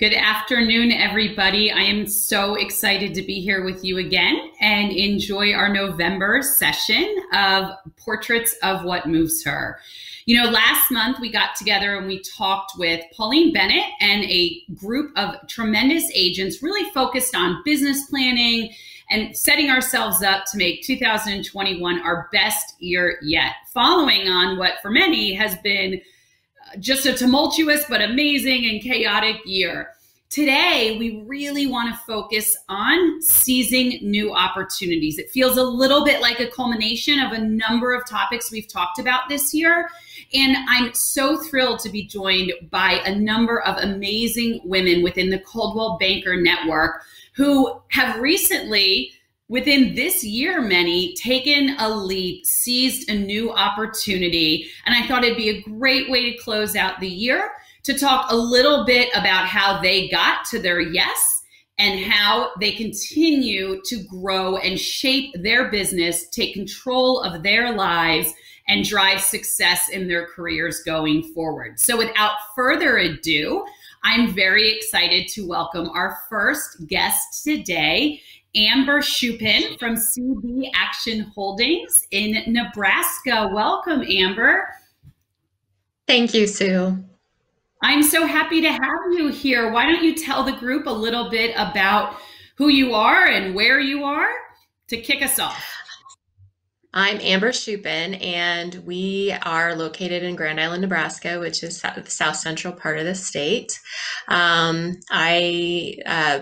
Good afternoon, everybody. I am so excited to be here with you again and enjoy our November session of Portraits of What Moves Her. You know, last month we got together and we talked with Pauline Bennett and a group of tremendous agents really focused on business planning and setting ourselves up to make 2021 our best year yet, following on what for many has been just a tumultuous but amazing and chaotic year. Today, we really want to focus on seizing new opportunities. It feels a little bit like a culmination of a number of topics we've talked about this year. And I'm so thrilled to be joined by a number of amazing women within the Coldwell Banker Network who have recently within this year, many taken a leap, seized a new opportunity. And I thought it'd be a great way to close out the year to talk a little bit about how they got to their yes and how they continue to grow and shape their business, take control of their lives, and drive success in their careers going forward. So, without further ado, I'm very excited to welcome our first guest today. Amber Shupin from CB Action Holdings in Nebraska. Welcome, Amber. Thank you, Sue. I'm so happy to have you here. Why don't you tell the group a little bit about who you are and where you are to kick us off? I'm Amber Shupin, and we are located in Grand Island, Nebraska, which is the south central part of the state. Um, I uh,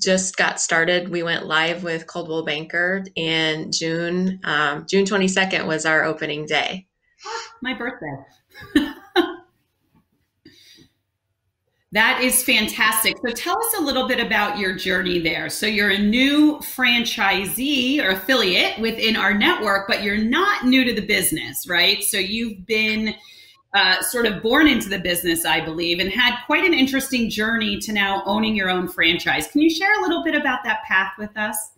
just got started. We went live with Coldwell Banker in June. Um, June 22nd was our opening day. My birthday. that is fantastic. So tell us a little bit about your journey there. So you're a new franchisee or affiliate within our network, but you're not new to the business, right? So you've been uh, sort of born into the business, I believe, and had quite an interesting journey to now owning your own franchise. Can you share a little bit about that path with us?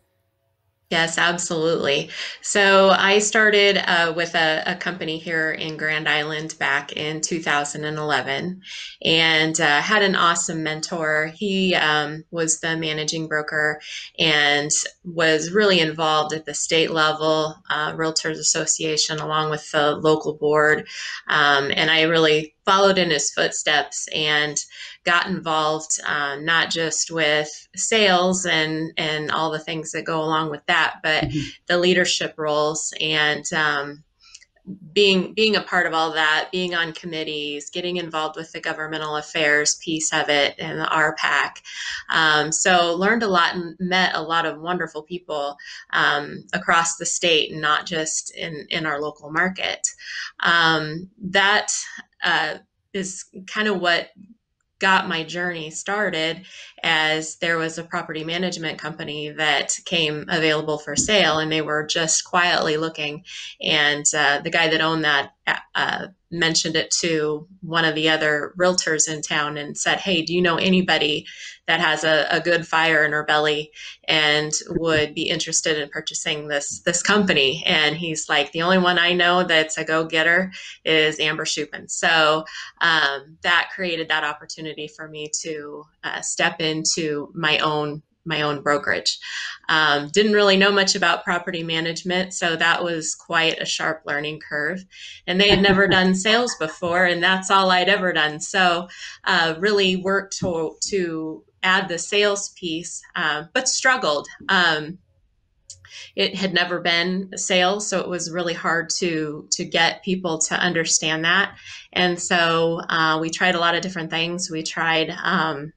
Yes, absolutely. So I started uh, with a, a, company here in Grand Island back in 2011 and uh, had an awesome mentor. He um, was the managing broker and was really involved at the state level, uh, Realtors Association, along with the local board. Um, and I really followed in his footsteps and got involved uh, not just with sales and and all the things that go along with that, but mm-hmm. the leadership roles and um, being being a part of all that, being on committees, getting involved with the governmental affairs piece of it and the RPAC. Um, so learned a lot and met a lot of wonderful people um, across the state, and not just in in our local market. Um, that uh, is kind of what got my journey started as there was a property management company that came available for sale and they were just quietly looking. And uh, the guy that owned that uh, mentioned it to one of the other realtors in town and said hey do you know anybody that has a, a good fire in her belly and would be interested in purchasing this this company. And he's like, the only one I know that's a go getter is Amber Shupin. So um, that created that opportunity for me to uh, step into my own my own brokerage. Um, didn't really know much about property management, so that was quite a sharp learning curve. And they had never done sales before, and that's all I'd ever done. So, uh, really worked to to add the sales piece, uh, but struggled. Um, it had never been a sales, so it was really hard to to get people to understand that. And so uh, we tried a lot of different things. We tried um,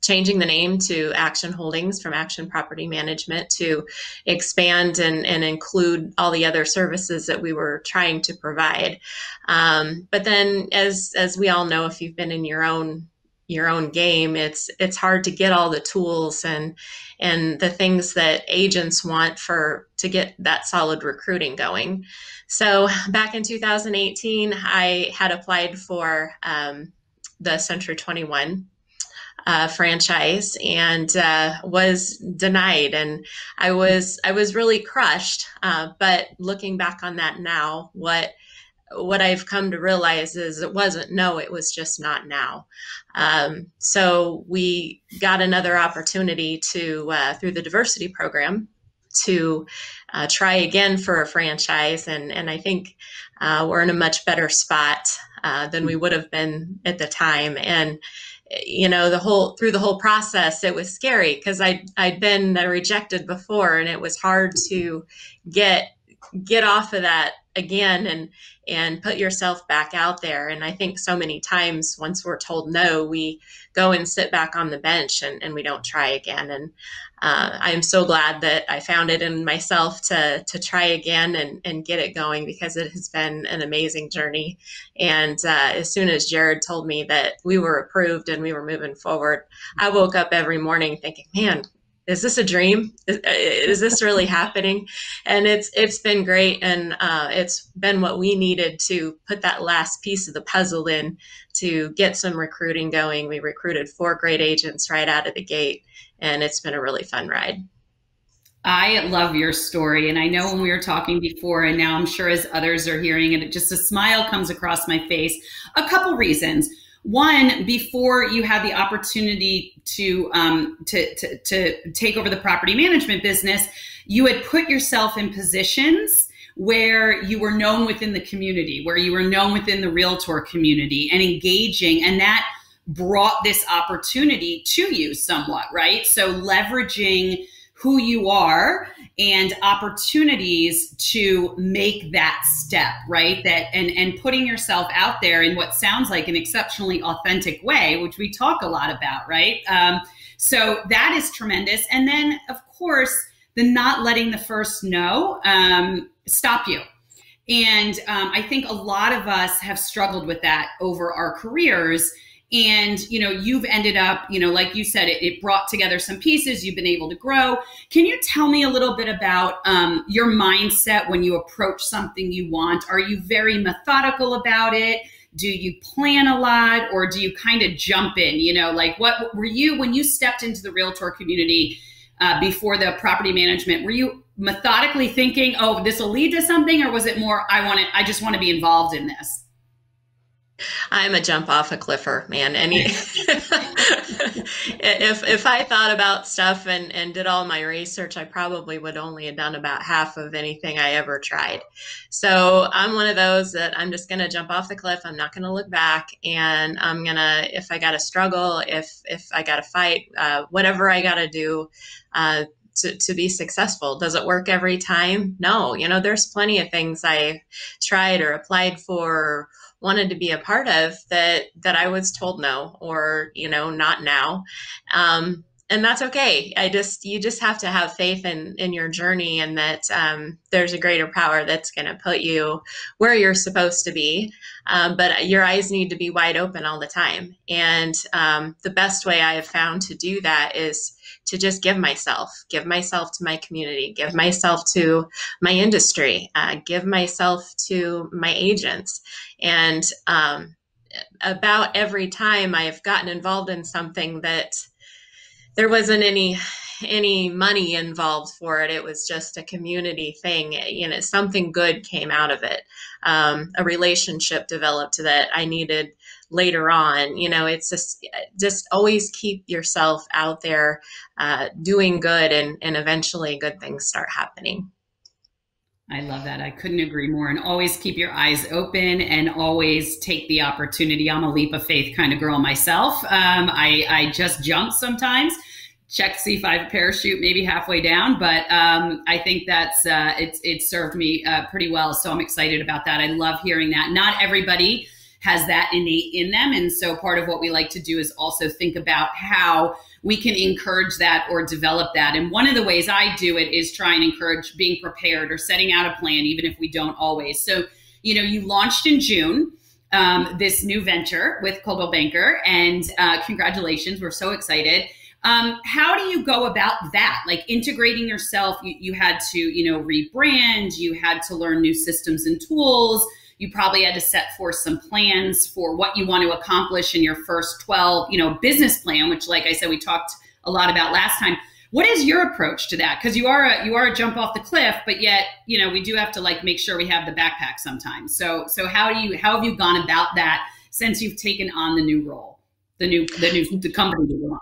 changing the name to Action Holdings from Action Property Management to expand and, and include all the other services that we were trying to provide. Um, but then, as as we all know, if you've been in your own your own game it's it's hard to get all the tools and and the things that agents want for to get that solid recruiting going so back in 2018 i had applied for um, the century 21 uh, franchise and uh, was denied. And i was i was really crushed uh, but looking back on that now what what I've come to realize is it wasn't no, it was just not now. Um, so we got another opportunity to uh, through the diversity program to uh, try again for a franchise, and and I think uh, we're in a much better spot uh, than we would have been at the time, and you know the whole through the whole process it was scary because i i'd been rejected before and it was hard to get get off of that again and and put yourself back out there. And i think so many times once we're told no we go and sit back on the bench and, and we don't try again. And uh, i'm so glad that i found it in myself to to try again and and get it going because it has been an amazing journey. And uh, as soon as jared told me that we were approved and we were moving forward i woke up every morning thinking man is this a dream? Is, is, this really happening? And it's it's been great, and uh, it's been what we needed to put that last piece of the puzzle in to get some recruiting going. We recruited four great agents right out of the gate, and it's been a really fun ride. I love your story. And I know when we were talking before, and now I'm sure as others are hearing it, just a smile comes across my face. A couple reasons one before you had the opportunity to, um, to, to to take over the property management business you had put yourself in positions where you were known within the community where you were known within the realtor community and engaging and that brought this opportunity to you somewhat right? So leveraging who you are and opportunities to make that step right? That and and putting yourself out there in what sounds like an exceptionally authentic way which we talk a lot about right? Um, so that is tremendous. And then of course the not letting the first no um, stop you. And um, i think a lot of us have struggled with that over our careers and you know you've ended up you know like you said it, it, brought together some pieces you've been able to grow. Can you tell me a little bit about um, your mindset when you approach something you want? Are you very methodical about it? Do you plan a lot or do you kind of jump in? You know like what were you when you stepped into the realtor community uh, before the property management were you methodically thinking oh this will lead to something or was it more i want to i just want to be involved in this I'm a jump off a cliffer, man. Any if if I thought about stuff and and did all my research, I probably would only have done about half of anything I ever tried. So I'm one of those that I'm just gonna jump off the cliff. I'm not gonna look back, and I'm gonna if I got to struggle, if if I got to fight, uh, whatever I got to do. Uh, to, to be successful. Does it work every time? No. You know, there's plenty of things I tried or applied for wanted to be a part of that that I was told no or you know not now. Um, and that's okay. I just you just have to have faith in in your journey and that um, there's a greater power that's going to put you where you're supposed to be. Um, but your eyes need to be wide open all the time. And um, the best way I have found to do that is to just give myself, give myself to my community, give myself to my industry, uh, give myself to my agents. And um, about every time I've gotten involved in something that there wasn't any any money involved for it. It was just a community thing. You know, something good came out of it. Um, a relationship developed that I needed later on. You know, it's just just always keep yourself out there uh, doing good, and and eventually good things start happening. I love that. I couldn't agree more. And always keep your eyes open and always take the opportunity. I'm a leap of faith kind of girl myself. Um, I, I just jump sometimes. Check have a parachute maybe halfway down, but um, I think that's uh, it's it's served me uh, pretty well. So I'm excited about that. I love hearing that. Not everybody has that innate in them. And so part of what we like to do is also think about how we can encourage that or develop that. And one of the ways I do it is try and encourage being prepared or setting out a plan, even if we don't always. So, you know, you launched in June. Um, this new venture with Coldwell Banker, and uh, congratulations! We're so excited. Um, how do you go about that? Like integrating yourself, you, you had to, you know, rebrand, you had to learn new systems and tools you probably had to set forth some plans for what you want to accomplish in your first 12 you know business plan which like i said we talked a lot about last time what is your approach to that? Because you are a you are a jump off the cliff, but yet you know we do have to like make sure we have the backpack sometimes. So so how do you how have you gone about that since you've taken on the new role, the new the new the company that you're on?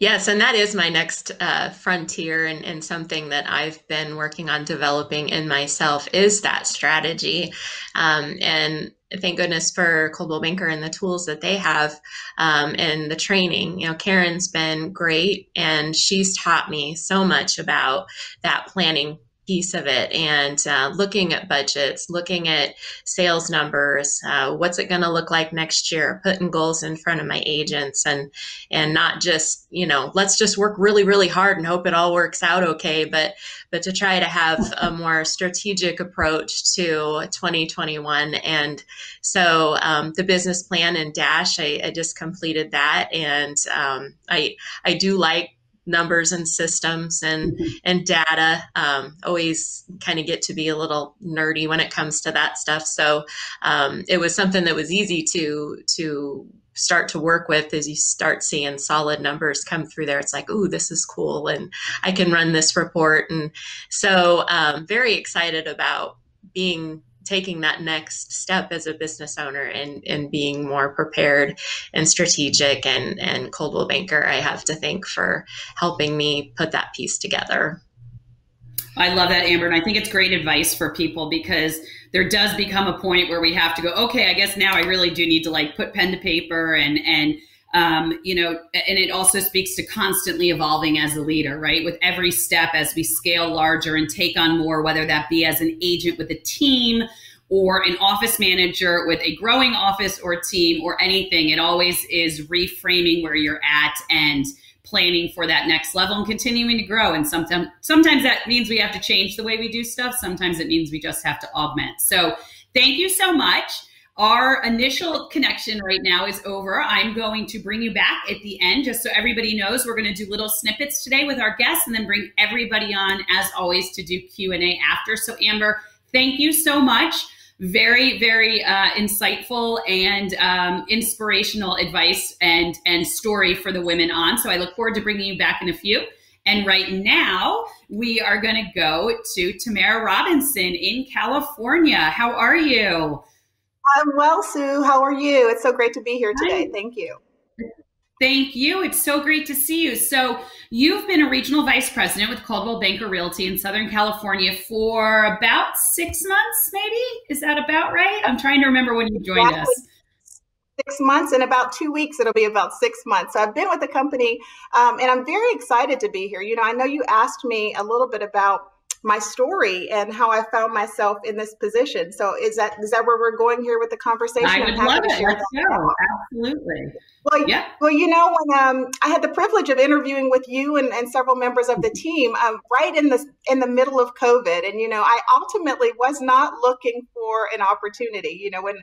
Yes, and that is my next uh, frontier, and, and something that I've been working on developing in myself is that strategy. Um, and thank goodness for Coldwell Banker and the tools that they have um, and the training. You know, Karen's been great, and she's taught me so much about that planning piece of it and uh, looking at budgets, looking at sales numbers, uh, what's it going to look like next year, putting goals in front of my agents and and not just you know let's just work really really hard and hope it all works out okay, but but to try to have a more strategic approach to 2021 and so um, the business plan and dash I, I just completed that and um, I I do like numbers and systems and mm-hmm. and data. Um, always kind of get to be a little nerdy when it comes to that stuff. So um, it was something that was easy to to start to work with as you start seeing solid numbers come through there. It's like, ooh, this is cool, and I can run this report. And so, um, very excited about being taking that next step as a business owner and, and being more prepared and strategic and, and Coldwell Banker, I have to thank for helping me put that piece together. I love that, Amber. And I think it's great advice for people because there does become a point where we have to go, okay, I guess now I really do need to like put pen to paper and, and, um, you know, and it also speaks to constantly evolving as a leader, right? With every step as we scale larger and take on more, whether that be as an agent with a team or an office manager with a growing office or team or anything, it always is reframing where you're at and planning for that next level and continuing to grow. And sometimes sometimes that means we have to change the way we do stuff. Sometimes it means we just have to augment. So thank you so much. Our initial connection right now is over. I'm going to bring you back at the end just so everybody knows we're going to do little snippets today with our guests and then bring everybody on as always to do Q&A after. So Amber, thank you so much. Very, very uh, insightful and um, inspirational advice and and story for the women on. So I look forward to bringing you back in a few. And right now, we are going to go to Tamara Robinson in California. How are you? I'm well, Sue. How are you? It's so great to be here today. Hi. Thank you. Thank you. It's so great to see you. So, you've been a regional vice president with Coldwell Banker Realty in Southern California for about six months, maybe? Is that about right? I'm trying to remember when you joined exactly. us six months. In about two weeks, it'll be about six months. So I've been with the company um, and I'm very excited to be here. You know, I know you asked me a little bit about my story and how I found myself in this position. So is that is that where we're going here with the conversation? I would love it. Let's go. Absolutely. Well, yeah. Well, you know, when um, I had the privilege of interviewing with you and, and several members of the team, um, right in the in the middle of COVID, and you know, I ultimately was not looking for an opportunity. You know, when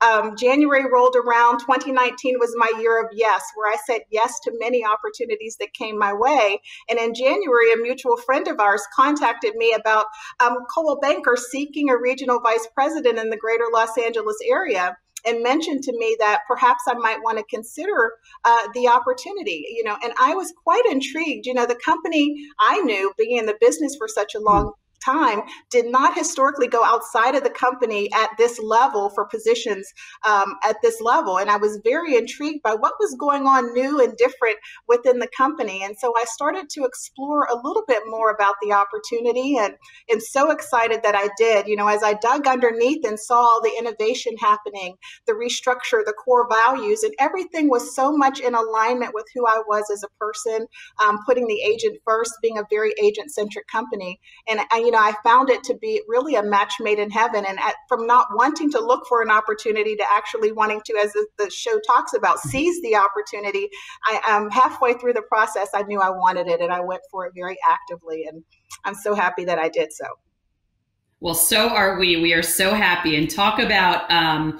um, January rolled around, 2019 was my year of yes, where I said yes to many opportunities that came my way. And in January, a mutual friend of ours contacted me about um, Coldwell Banker seeking a regional vice president in the greater Los Angeles area and mentioned to me that perhaps I might want to consider uh, the opportunity, you know, and I was quite intrigued. You know, the company I knew being in the business for such a long time did not historically go outside of the company at this level for positions um, at this level. And I was very intrigued by what was going on new and different within the company. And so I started to explore a little bit more about the opportunity and, and so excited that I did. You know, as I dug underneath and saw all the innovation happening, the restructure, the core values, and everything was so much in alignment with who I was as a person, um, putting the agent first, being a very agent centric company. And I, you know, I found it to be really a match made in heaven. And at, from not wanting to look for an opportunity to actually wanting to, as the, the show talks about, mm-hmm. seize the opportunity, I um, halfway through the process, I knew I wanted it and I went for it very actively. And I'm so happy that I did so. Well, so are we. We are so happy. And talk about, um,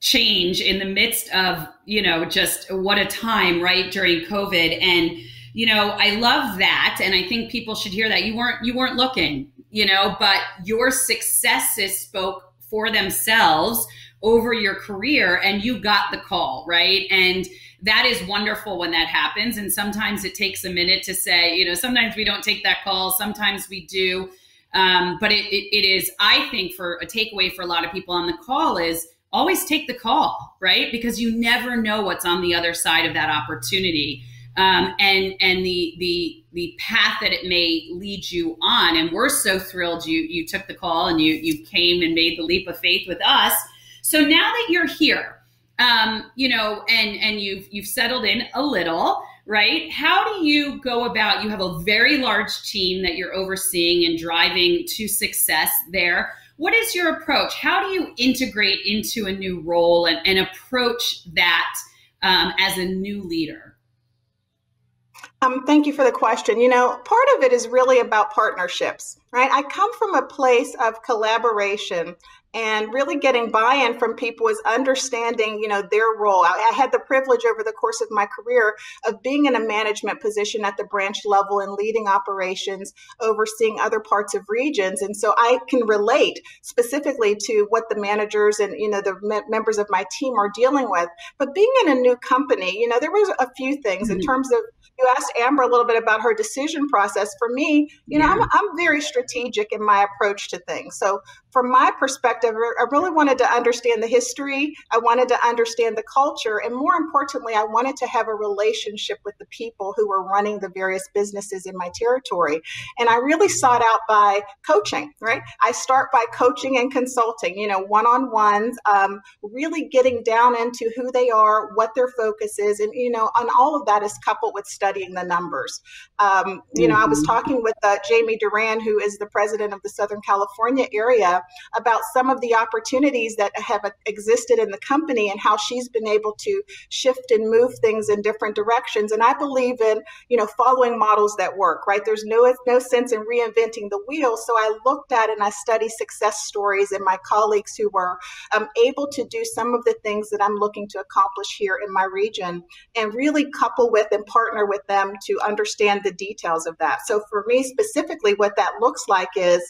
change in the midst of you know just what a time right during covid and you know i love that and i think people should hear that you weren't you weren't looking you know, but your successes spoke for themselves over your career and you got the call, right? And that is wonderful when that happens. And sometimes it takes a minute to say, you know, sometimes we don't take that call, sometimes we do. Um, but it, it, it is, I think, for a takeaway for a lot of people on the call is always take the call, right? Because you never know what's on the other side of that opportunity. Um, and and the the the path that it may lead you on. And we're so thrilled you you took the call and you you came and made the leap of faith with us. So now that you're here, um, you know, and and you've you've settled in a little, right? How do you go about? You have a very large team that you're overseeing and driving to success there. What is your approach? How do you integrate into a new role and, and approach that um, as a new leader? Um, thank you for the question. You know, part of it is really about partnerships, right? I come from a place of collaboration and really getting buy-in from people is understanding you know their role I, I, had the privilege over the course of my career of being in a management position at the branch level and leading operations overseeing other parts of regions and so i can relate specifically to what the managers and you know the me- members of my team are dealing with but being in a new company you know there was a few things mm-hmm. in terms of you asked Amber a little bit about her decision process. For me, you know. I'm, I'm very strategic in my approach to things. So, from my perspective, I really wanted to understand the history. I wanted to understand the culture. And more importantly, I wanted to have a relationship with the people who were running the various businesses in my territory. And I really sought out by coaching, right? I start by coaching and consulting, you know, one on ones, um, really getting down into who they are, what their focus is. And, you know, and all of that is coupled with studying the numbers. Um, you mm-hmm. know, I was mm-hmm. talking with uh, Jamie Duran, who is the president of the Southern California area, about some of the opportunities that have existed in the company and how she's been able to shift and move things in different directions. And I believe in, you know, following models that work, right? There's no, no sense in reinventing the wheel. So I looked at and I studied success stories and my colleagues who were um, able to do some of the things that I'm looking to accomplish here in my region and really couple with and partner with them to understand the details of that. So for me specifically, what that looks like is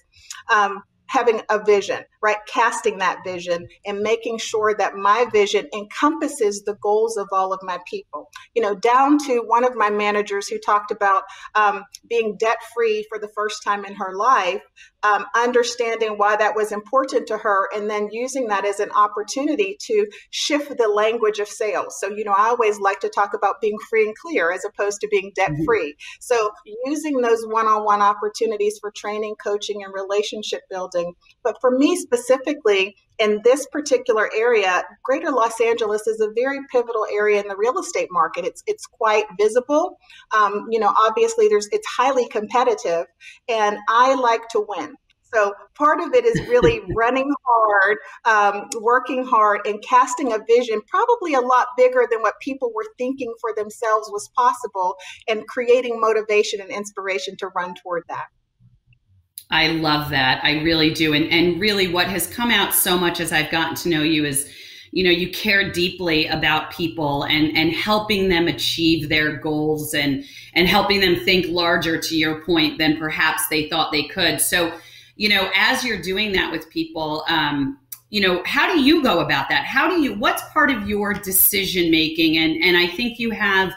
um, having a vision, right? Casting that vision and making sure that my vision encompasses the goals of all of my people. You know, down to one of my managers who talked about um, being debt free for the first time in her life, um, understanding why that was important to her, and then using that as an opportunity to shift the language of sales. So, you know, I always like to talk about being free and clear as opposed to being debt free. Mm-hmm. So, using those one on one opportunities for training, coaching, and relationship building. But for me specifically, in this particular area, Greater Los Angeles is a very pivotal area in the real estate market. It's it's quite visible. Um, you know, obviously, there's it's highly competitive, and I like to win. So part of it is really running hard, um, working hard, and casting a vision, probably a lot bigger than what people were thinking for themselves was possible, and creating motivation and inspiration to run toward that. I love that. I really do. And and really what has come out so much as I've gotten to know you is you know you care deeply about people and and helping them achieve their goals and and helping them think larger to your point than perhaps they thought they could so you know as you're doing that with people um you know how do you go about that how do you what's part of your decision making and and i think you have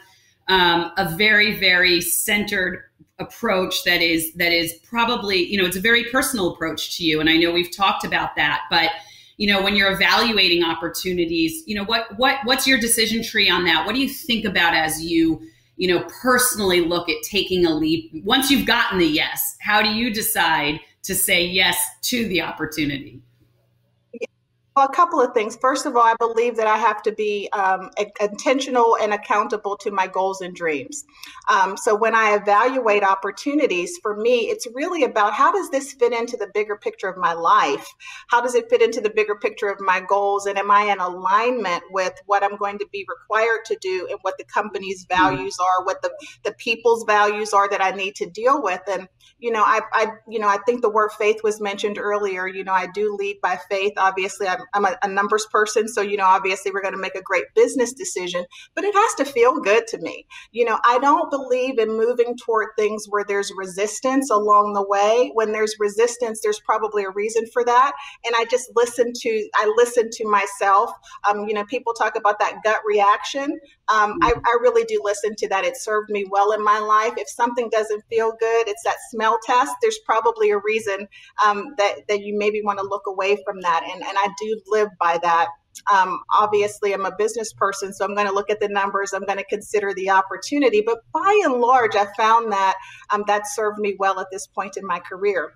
um, a very very centered approach that is that is probably you know it's a very personal approach to you and i know we've talked about that but you know when you're evaluating opportunities you know what what what's your decision tree on that? What do you think about as you you know personally look at taking a leap? Once you've gotten the yes how do you decide to say yes to the opportunity well, a couple of things. First of all, I believe that I have to be um, intentional and accountable to my goals and dreams. Um, so when I evaluate opportunities, for me, it's really about how does this fit into the bigger picture of my life? How does it fit into the bigger picture of my goals? And am I in alignment with what I'm going to be required to do and what the company's mm-hmm. values are, what the, the people's values are that I need to deal with? And you know, I, I, you know, I think the word faith was mentioned earlier. You know, I do lead by faith. Obviously, I'm I'm a, a numbers person. So, you know, obviously we're going to make a great business decision, but it has to feel good to me. You know, I don't believe in moving toward things where there's resistance along the way. When there's resistance, there's probably a reason for that. And I just listen to, I listen to myself. Um, you know, people talk about that gut reaction. Um, I, I really do listen to that. It served me well in my life. If something doesn't feel good, it's that smell test. There's probably a reason um, that, that you maybe want to look away from that. And, and I do live by that. Um, obviously, I'm a business person, so I'm going to look at the numbers. I'm going to consider the opportunity. But by and large, I found that um, that served me well at this point in my career.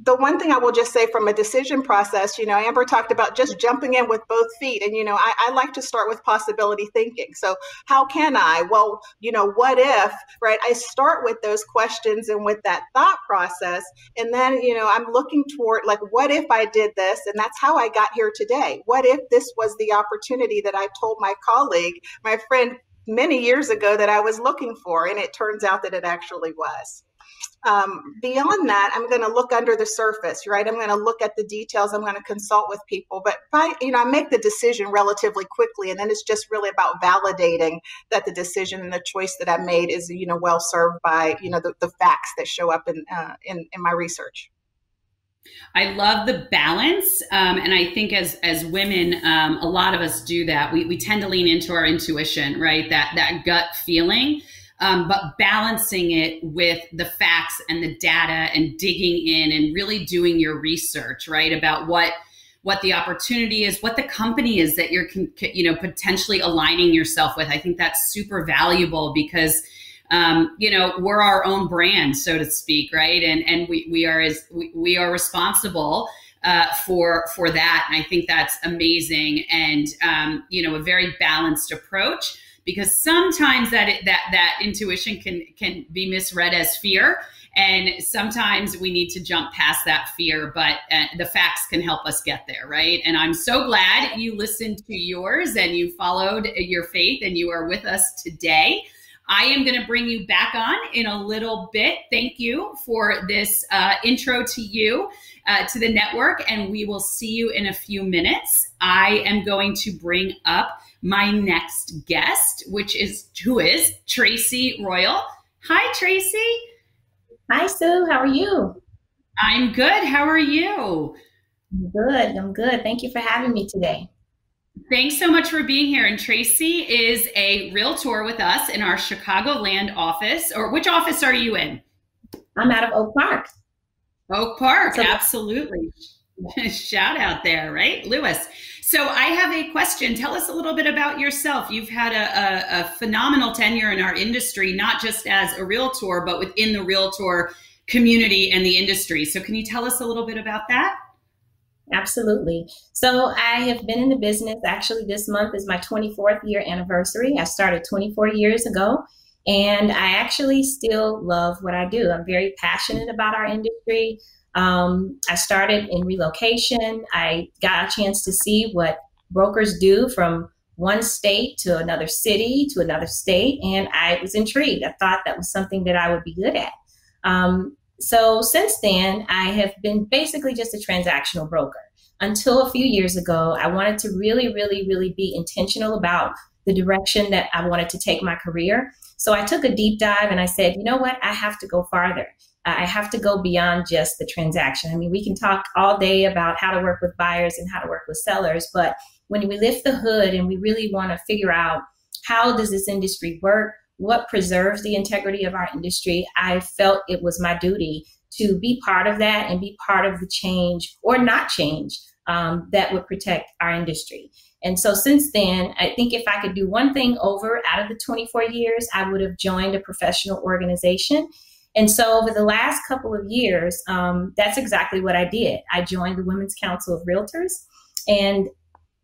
The one thing I will just say from a decision process, you know, Amber talked about just jumping in with both feet. And, you know, I, I, like to start with possibility thinking. So, how can I? Well, you know, what if, right? I start with those questions and with that thought process. And then, you know, I'm looking toward, like, what if I did this? And that's how I got here today. What if this was the opportunity that I told my colleague, my friend, many years ago that I was looking for? And it turns out that it actually was. Um, beyond that, I'm going to look under the surface, right? I'm going to look at the details. I'm going to consult with people, but by, you know, I make the decision relatively quickly, and then it's just really about validating that the decision and the choice that I made is, you know, well served by, you know, the, the facts that show up in, uh, in in my research. I love the balance, um, and I think as as women, um, a lot of us do that. We we tend to lean into our intuition, right? That that gut feeling um, but balancing it with the facts and the data and digging in and really doing your research, right, about what what the opportunity is, what the company is that you're you know potentially aligning yourself with. I think that's super valuable because um, you know we're our own brand, so to speak, right? And and we we are as we, we are responsible. Uh, for for that, and I think that's amazing, and um, you know, a very balanced approach because sometimes that that that intuition can can be misread as fear and sometimes we need to jump past that fear but uh, the facts can help us get there right and i'm so glad you listened to yours and you followed your faith and you are with us today I am going to bring you back on in a little bit. Thank you for this uh, intro to you, uh, to the network, and we will see you in a few minutes. I am going to bring up my next guest, which is who is Tracy Royal. Hi, Tracy. Hi, Sue. How are you? I'm good. How are you? I'm good. I'm good. Thank you for having me today. Thanks so much for being here. And Tracy is a realtor with us in our Chicagoland office. Or which office are you in? I'm out of Oak Park. Oak Park, so, absolutely. Shout out there, right? Lewis. So I have a question. Tell us a little bit about yourself. You've had a, a, a, phenomenal tenure in our industry, not just as a realtor, but within the realtor community and the industry. So can you tell us a little bit about that? Absolutely. So I have been in the business. Actually, this month is my 24th year anniversary. I started 24 years ago. And I actually still love what I do. I'm very passionate about our industry. Um, I started in relocation. I got a chance to see what brokers do from one state to another city to another state, and I was intrigued. I thought that was something that I would be good at. Um, so since then, I have been basically just a transactional broker. Until a few years ago, I wanted to really, really, really be intentional about the direction that I wanted to take my career. So I took a deep dive and I said, you know what? I have to go farther. I have to go beyond just the transaction. I mean, we can talk all day about how to work with buyers and how to work with sellers, but when we lift the hood and we really want to figure out how does this industry work, what preserves the integrity of our industry, I felt it was my duty to be part of that and be part of the change or not change um, that would protect our industry. And so since then, I think if I could do one thing over out of the 24 years, I would have joined a professional organization and so over the last couple of years, um, that's exactly what I did. I joined the Women's Council of Realtors. And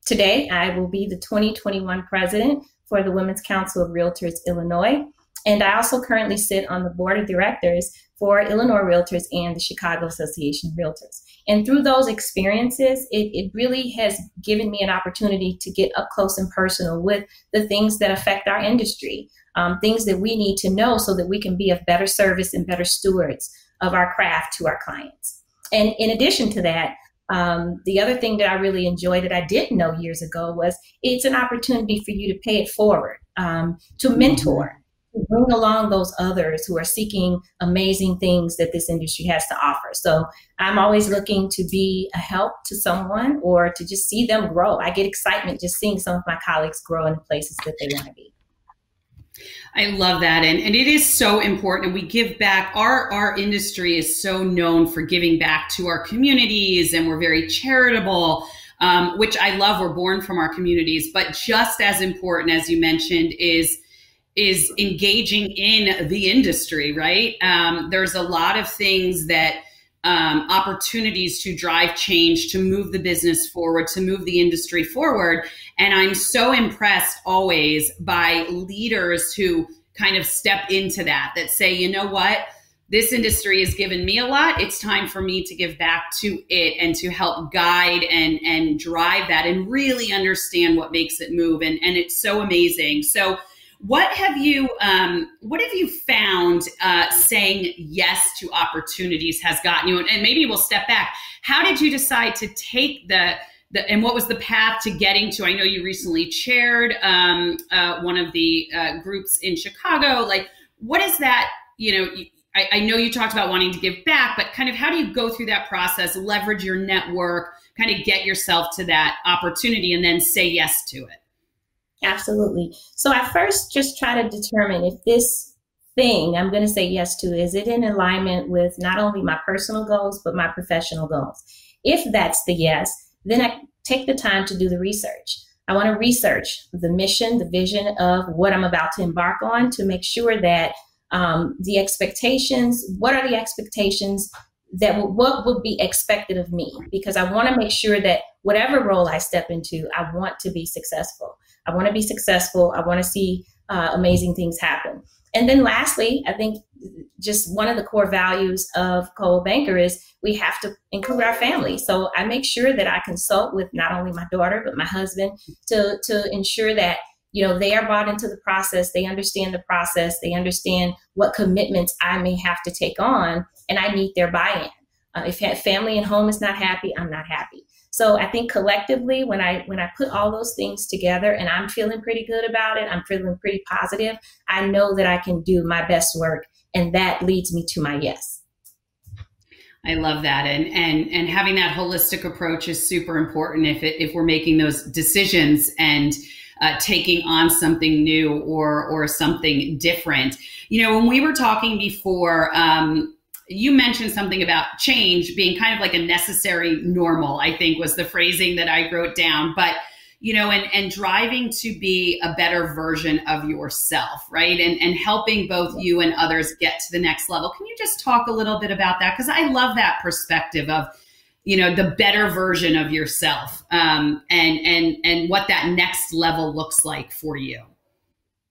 today I will be the 2021 president for the Women's Council of Realtors Illinois. And I also currently sit on the board of directors for Illinois Realtors and the Chicago Association of Realtors. And through those experiences, it, it really has given me an opportunity to get up close and personal with the things that affect our industry um, things that we need to know so that we can be of better service and better stewards of our craft to our clients. And in addition to that, Um, the other thing that I really enjoy that I didn't know years ago was it's an opportunity for you to pay it forward, um, to mm-hmm. mentor, to bring along those others who are seeking amazing things that this industry has to offer. So I'm always looking to be a help to someone or to just see them grow. I get excitement just seeing some of my colleagues grow in the places that they want to be. I love that. And, and it is so important. And we give back. Our, our industry is so known for giving back to our communities, and we're very charitable, um, which I love. We're born from our communities. But just as important, as you mentioned, is is engaging in the industry, right? Um, there's a lot of things that um, opportunities to drive change, to move the business forward, to move the industry forward. And I'm so impressed always by leaders who kind of step into that, that say, you know what? This industry has given me a lot. It's time for me to give back to it and to help guide and and drive that and really understand what makes it move. And and it's so amazing. So what have you um, What have you found uh, saying yes to opportunities has gotten you? And maybe we'll step back. How did you decide to take the the, and what was the path to getting to? I know you recently chaired um, uh, one of the uh, groups in Chicago. Like, what is that? You know, I, I, know you talked about wanting to give back, but kind of how do you go through that process, leverage your network, kind of get yourself to that opportunity, and then say yes to it? Absolutely. So I first just try to determine if this thing I'm going to say yes to is it in alignment with not only my personal goals but my professional goals. If that's the yes, then I take the time to do the research. I want to research the mission, the vision of what I'm about to embark on to make sure that um, the expectations, what are the expectations that what would be expected of me? Because I want to make sure that whatever role I step into, I want to be successful. I want to be successful. I want to see uh, amazing things happen. And then lastly, I think just one of the core values of Coldwell Banker is we have to include our family. So I make sure that I consult with not only my daughter but my husband to to ensure that you know they are brought into the process. They understand the process. They understand what commitments I may have to take on, and I need their buy-in. Uh, if family and home is not happy, I'm not happy. So I think collectively, when I when I put all those things together, and I'm feeling pretty good about it, I'm feeling pretty positive. I know that I can do my best work, and that leads me to my yes. I love that, and and and having that holistic approach is super important if it, if we're making those decisions and. Uh, taking on something new or or something different. You know, when we were talking before, um, you mentioned something about change being kind of like a necessary normal, I think was the phrasing that I wrote down. But you know, and and driving to be a better version of yourself, right? And and helping both you and others get to the next level. Can you just talk a little bit about that? Because I love that perspective of, you know, the better version of yourself, um, and and and what that next level looks like for you.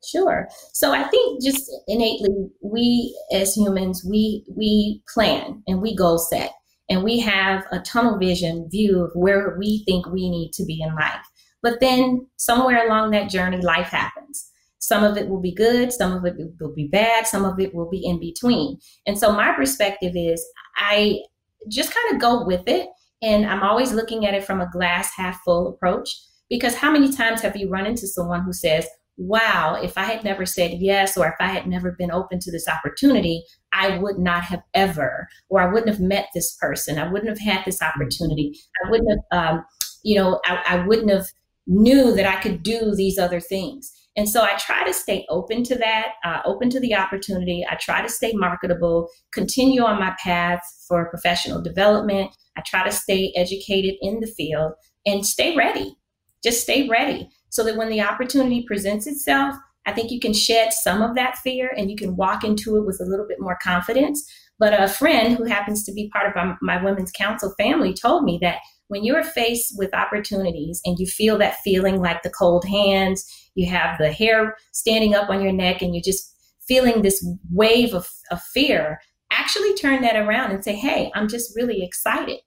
Sure. So I think just innately, we as humans, we we plan and we goal set, and we have a tunnel vision view of where we think we need to be in life. But then somewhere along that journey, life happens. Some of it will be good, some of it will be bad, some of it will be in between. And so my perspective is I just kind of go with it. And I'm always looking at it from a glass half full approach. Because how many times have you run into someone who says, wow, if I had never said yes, or if I had never been open to this opportunity, I would not have ever, or I wouldn't have met this person. I wouldn't have had this opportunity. I wouldn't have, um, you know, I, I wouldn't have knew that I could do these other things. And so I try to stay open to that, uh, open to the opportunity. I try to stay marketable, continue on my path for professional development. I try to stay educated in the field and stay ready. Just stay ready so that when the opportunity presents itself, I think you can shed some of that fear and you can walk into it with a little bit more confidence. But a friend who happens to be part of my Women's Council family told me that when you're faced with opportunities and you feel that feeling like the cold hands, you have the hair standing up on your neck, and you're just feeling this wave of, of fear, actually turn that around and say, Hey, I'm just really excited.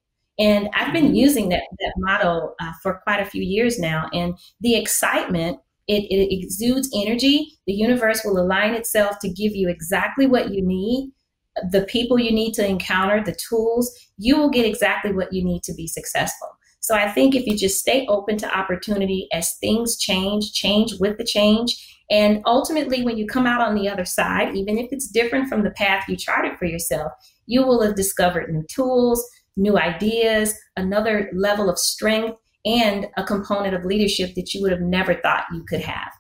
And I've been mm-hmm. using that, that model uh, for quite a few years now. And the excitement, it, it exudes energy. The universe will align itself to give you exactly what you need the people you need to encounter, the tools, you will get exactly what you need to be successful. So I think if you just stay open to opportunity as things change, change with the change. And ultimately, when you come out on the other side, even if it's different from the path you charted for yourself, you will have discovered new tools, new ideas, another level of strength, and a component of leadership that you would have never thought you could have.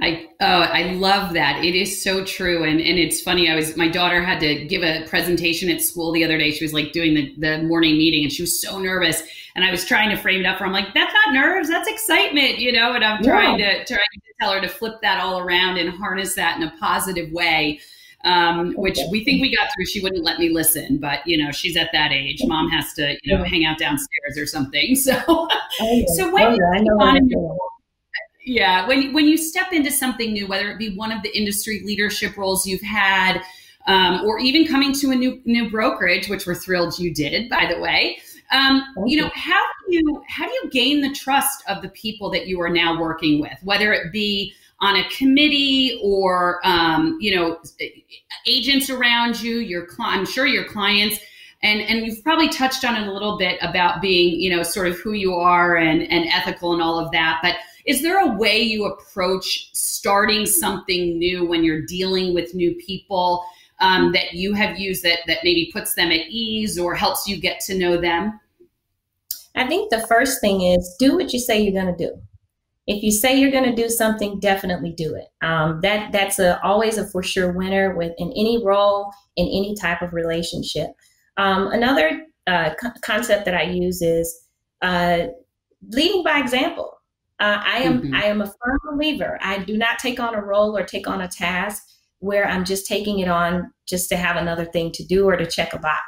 I oh I love that. It is so true. And and it's funny, I was my daughter had to give a presentation at school the other day. She was like doing the, the morning meeting and she was so nervous. And I was trying to frame it up for her. I'm like, that's not nerves, that's excitement, you know, and I'm yeah. trying to trying to tell her to flip that all around and harness that in a positive way. Um, which we think we got through. She wouldn't let me listen, but you know, she's at that age. Mom has to, you know, hang out downstairs or something. So, oh, yeah. so when oh, yeah, you on yeah, when when you step into something new, whether it be one of the industry leadership roles you've had, um, or even coming to a new new brokerage, which we're thrilled you did, by the way. Um, you know, how do you how do you gain the trust of the people that you are now working with, whether it be on a committee or um, you know agents around you, your I'm sure your clients and and you've probably touched on it a little bit about being you know sort of who you are and and ethical and all of that but is there a way you approach starting something new when you're dealing with new people um, that you have used that that maybe puts them at ease or helps you get to know them? I think the first thing is do what you say you're going to do. If you say you're going to do something, definitely do it. Um, that that's a, always a for sure winner with in any role in any type of relationship. Um, another uh, co- concept that I use is uh, leading by example. Uh, I am mm-hmm. I am a firm believer. I do not take on a role or take on a task where I'm just taking it on just to have another thing to do or to check a box.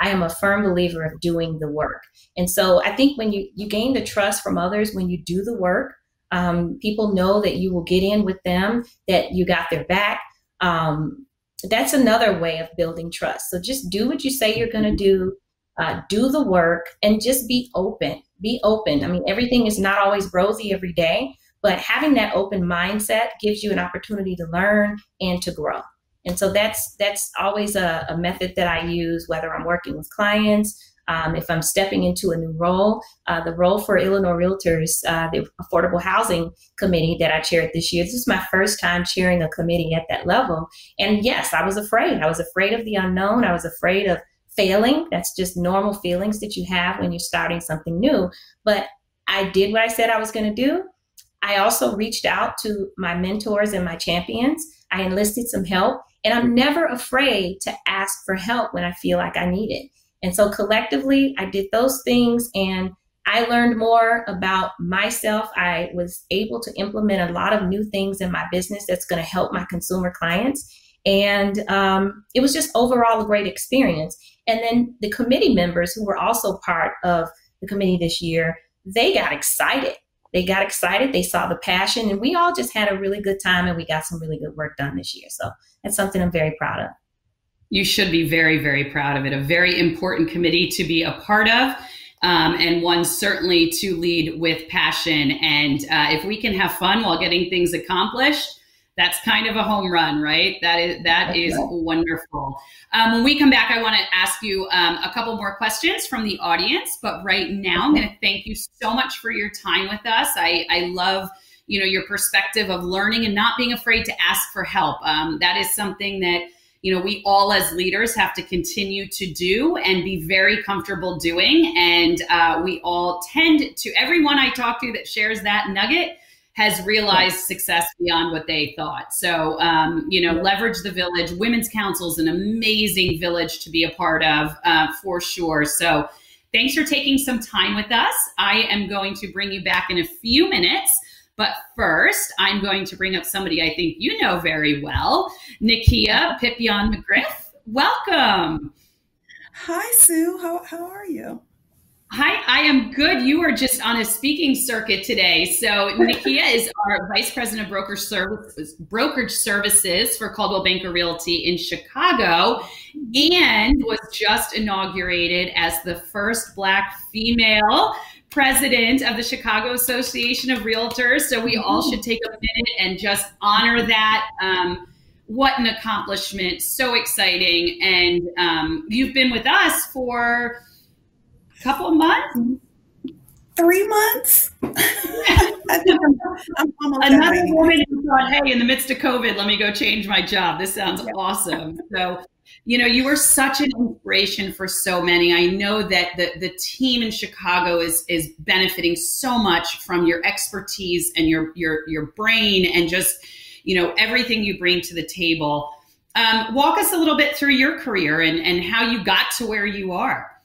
I am a firm believer of doing the work. And so I think when you, you gain the trust from others, when you do the work, um, people know that you will get in with them, that you got their back. Um, that's another way of building trust. So just do what you say you're going to do, uh, do the work, and just be open be open. I mean, everything is not always rosy every day, but having that open mindset gives you an opportunity to learn and to grow. And so that's that's always a, a method that I use, whether I'm working with clients, um, if I'm stepping into a new role. Uh, the role for Illinois Realtors, uh, the Affordable Housing Committee that I chaired this year. This is my first time chairing a committee at that level. And yes, I was afraid. I was afraid of the unknown. I was afraid of failing. That's just normal feelings that you have when you're starting something new. But I did what I said I was going to do. I also reached out to my mentors and my champions. I enlisted some help, and I'm never afraid to ask for help when I feel like I need it. And so collectively, I did those things and I learned more about myself. I was able to implement a lot of new things in my business that's going to help my consumer clients. And um, it was just overall a great experience. And then the committee members who were also part of the committee this year, they got excited. They got excited. They saw the passion, and we all just had a really good time and we got some really good work done this year. So that's something I'm very proud of. You should be very, very proud of it. A very important committee to be a part of. Um, and one certainly to lead with passion. And uh, if we can have fun while getting things accomplished, that's kind of a home run, right? That is that is wonderful. Um, when we come back, I want to ask you um, a couple more questions from the audience. But right now, I'm going to thank you so much for your time with us. I, I love you know your perspective of learning and not being afraid to ask for help. Um, that is something that you know we all as leaders have to continue to do and be very comfortable doing. And uh, we all tend to everyone I talk to that shares that nugget has realized success beyond what they thought. So, um, you know, leverage the village. Women's Council is an amazing village to be a part of uh, for sure. So, thanks for taking some time with us. I am going to bring you back in a few minutes. But first, I'm going to bring up somebody I think you know very well, Nykea Pippion McGriff. Welcome. Hi, Sue. How, how are you? Hi, I am good. You are just on a speaking circuit today. So Nikia is our Vice President of Brokerage Services, Brokerage Services for Coldwell Banker Realty in Chicago, and was just inaugurated as the first Black female president of the Chicago Association of Realtors. So we all should take a minute and just honor that. Um, what an accomplishment! So exciting, and um, you've been with us for a couple of months. Three months. Another woman who thought, "Hey, in the midst of COVID, let me go change my job. This sounds yeah. awesome." So you know, you were such an inspiration for so many. I know that the, the team in Chicago is is benefiting so much from your expertise and your your your brain and just you know everything you bring to the table. Um, walk us a little bit through your career and, and how you got to where you are.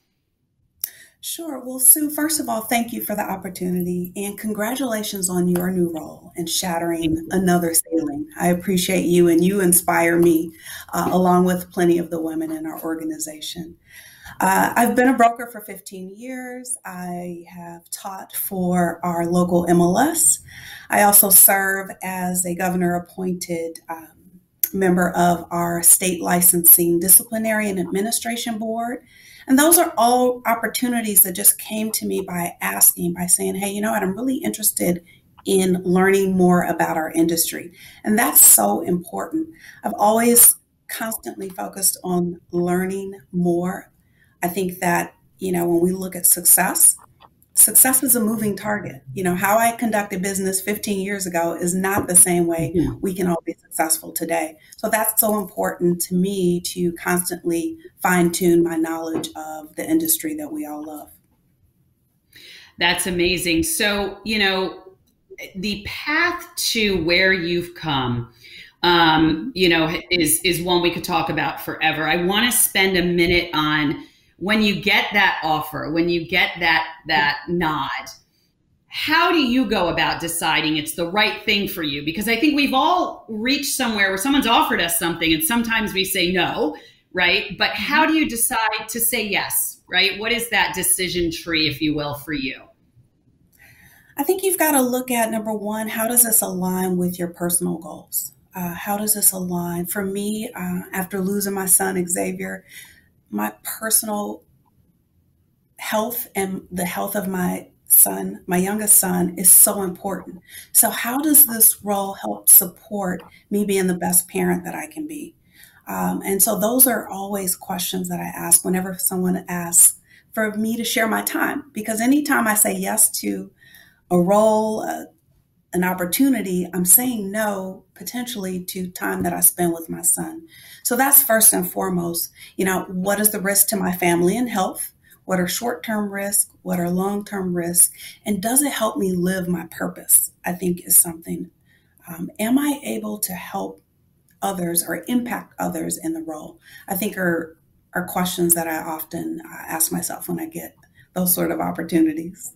Sure. Well, Sue, first of all, thank you for the opportunity and congratulations on your new role and shattering another ceiling. I appreciate you and you inspire me, uh, along with plenty of the women in our organization. Uh, I've been a broker for 15 years. I have taught for our local MLS. I also serve as a governor appointed um, member of our state licensing disciplinary and administration board and those are all opportunities that just came to me by asking, by saying, hey, you know what, I'm really interested in learning more about our industry. And that's so important. I've always constantly focused on learning more. I think that, you know, when we look at success, success is a moving target. You know, how I conducted business 15 years ago is not the same way mm-hmm. we can all be successful today. So that's so important to me to constantly fine tune my knowledge of the industry that we all love. That's amazing. So, you know, the path to where you've come um, you know, is is one we could talk about forever. I want to spend a minute on when you get that offer, when you get that that nod, how do you go about deciding it's the right thing for you? Because I think we've all reached somewhere where someone's offered us something and sometimes we say no, right? But how do you decide to say yes, right? What is that decision tree, if you will, for you? I think you've got to look at number one, how does this align with your personal goals? Uh, how does this align? For me, uh, after losing my son Xavier, my personal health and the health of my son, my youngest son, is so important. So, how does this role help support me being the best parent that I can be? Um, and so, those are always questions that I ask whenever someone asks for me to share my time. Because anytime I say yes to a role, an opportunity, I'm saying no potentially to time that I spend with my son. So that's first and foremost. You know, what is the risk to my family and health? What are short term risks? What are long term risks? And does it help me live my purpose? I think is something. Um, am I able to help others or impact others in the role? I think are are questions that I often uh, ask myself when I get those sort of opportunities.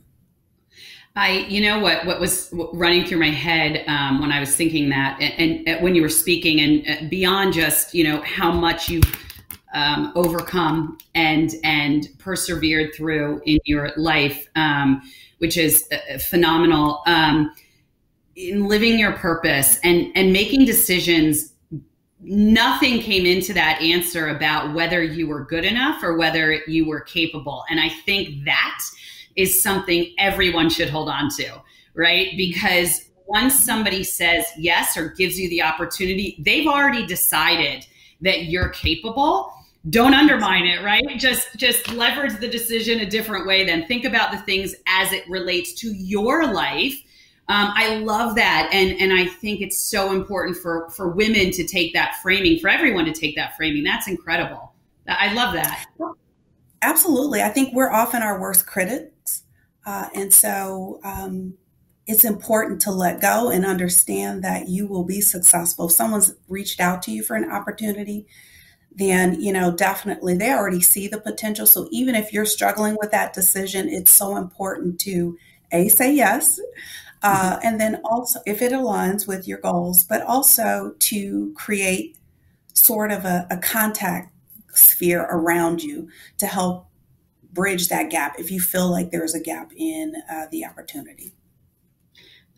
I, you know what, what was running through my head um, when I was thinking that, and, and, and, when you were speaking, and uh, beyond just you know how much you've um, overcome and and persevered through in your life, um, which is uh, phenomenal. Um, in living your purpose and and making decisions, nothing came into that answer about whether you were good enough or whether you were capable, and I think that is something everyone should hold on to, right? Because once somebody says yes or gives you the opportunity, they've already decided that you're capable. Don't undermine it, right? Just just leverage the decision a different way. Then think about the things as it relates to your life. Um, I love that, and and I think it's so important for for women to take that framing, for everyone to take that framing. That's incredible. I love that. Absolutely. I think we're often our worst critics. Uh, and so um, it's important to let go and understand that you will be successful. If someone's reached out to you for an opportunity, then, you know, definitely they already see the potential. So even if you're struggling with that decision, it's so important to A, say yes. Uh, mm-hmm. and then also, if it aligns with your goals, but also to create sort of a, a contact sphere around you to help bridge that gap if you feel like there's a gap in uh, the opportunity.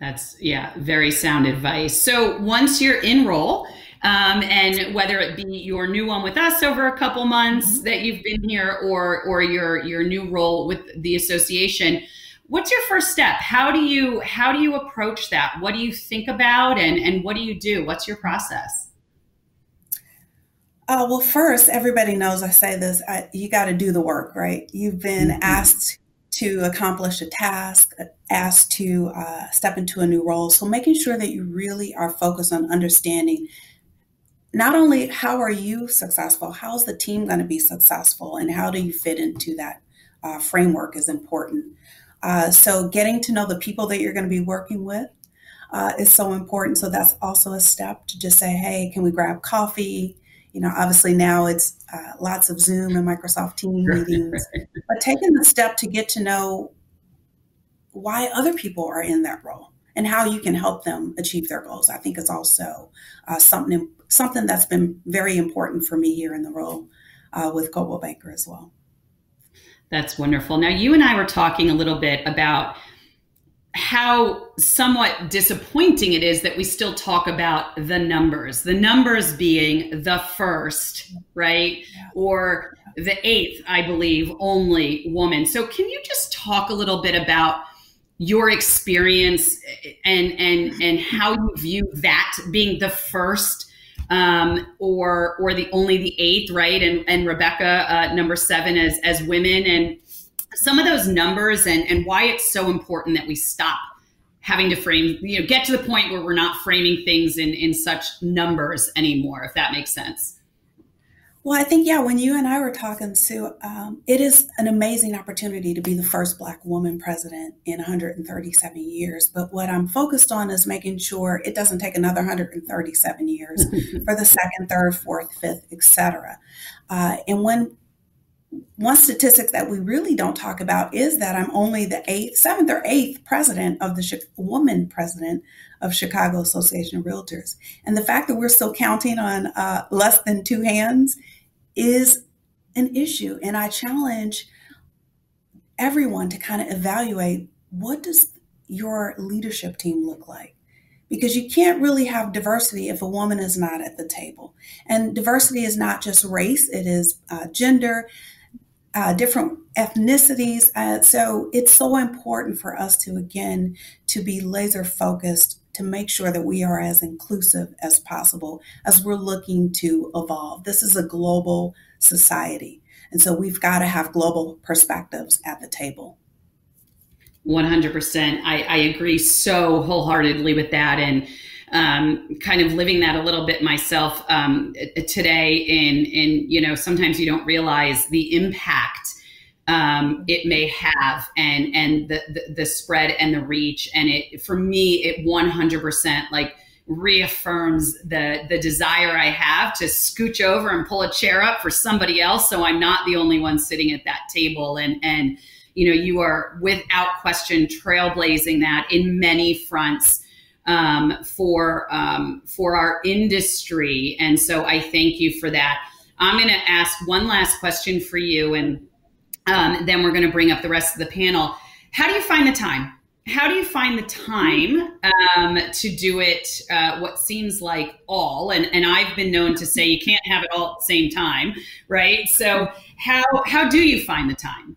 That's, yeah, very sound advice. So once you're in role, um, and whether it be your new one with us over a couple months mm-hmm. that you've been here or or your your new role with the association what's your first step how do you how do you approach that what do you think about and and what do you do what's your process Uh, well, first, everybody knows I say this I, you got to do the work, right? You've been mm-hmm. asked to accomplish a task, asked to uh, step into a new role. So, making sure that you really are focused on understanding not only how are you successful, how's the team going to be successful, and how do you fit into that uh, framework is important. Uh, so, getting to know the people that you're going to be working with uh, is so important. So, that's also a step to just say, hey, can we grab coffee? You know, obviously now it's uh, lots of Zoom and Microsoft Team meetings, but taking the step to get to know why other people are in that role and how you can help them achieve their goals. I think is also uh, something something that's been very important for me here in the role uh, with Coldwell Banker as well. That's wonderful. Now, you and I were talking a little bit about how somewhat disappointing it is that we still talk about the numbers, the numbers being the first, right? Or the eighth, I believe, only woman. So, can you just talk a little bit about? your experience and and and how you view that being the first um, or or the only the eighth, right? And and Rebecca uh, number seven as as women and some of those numbers and, and why it's so important that we stop having to frame, you know, get to the point where we're not framing things in, in such numbers anymore, if that makes sense. Well, I think, yeah, when you and I were talking, Sue, um, it is an amazing opportunity to be the first Black woman president in 137 years. But what I'm focused on is making sure it doesn't take another 137 years for the second, third, fourth, fifth, etc. Uh, and when one statistic that we really don't talk about is that I'm only the eighth, seventh or eighth president of the woman president of Chicago Association of Realtors. And the fact that we're still counting on uh, less than two hands is an issue. And I challenge everyone to kind of evaluate what does your leadership team look like? because you can't really have diversity if a woman is not at the table. And diversity is not just race, it is uh, gender, uh, different ethnicities. Uh, so it's so important for us to, again, to be laser focused to make sure that we are as inclusive as possible as we're looking to evolve. This is a global society. And so we've got to have global perspectives at the table. 100%. I, I agree so wholeheartedly with that. And um, kind of living that a little bit myself um, today. In in you know sometimes you don't realize the impact um, it may have and and the, the, the spread and the reach. And it for me it one hundred percent like reaffirms the the desire I have to scooch over and pull a chair up for somebody else, so I'm not the only one sitting at that table. And and you know you are without question trailblazing that in many fronts um, for um, for our industry. And so I thank you for that. I'm going to ask one last question for you, and um, then we're going to bring up the rest of the panel. How do you find the time? How do you find the time um, to do it? Uh, what seems like all, and, and I've been known to say you can't have it all at the same time, right? So how how do you find the time?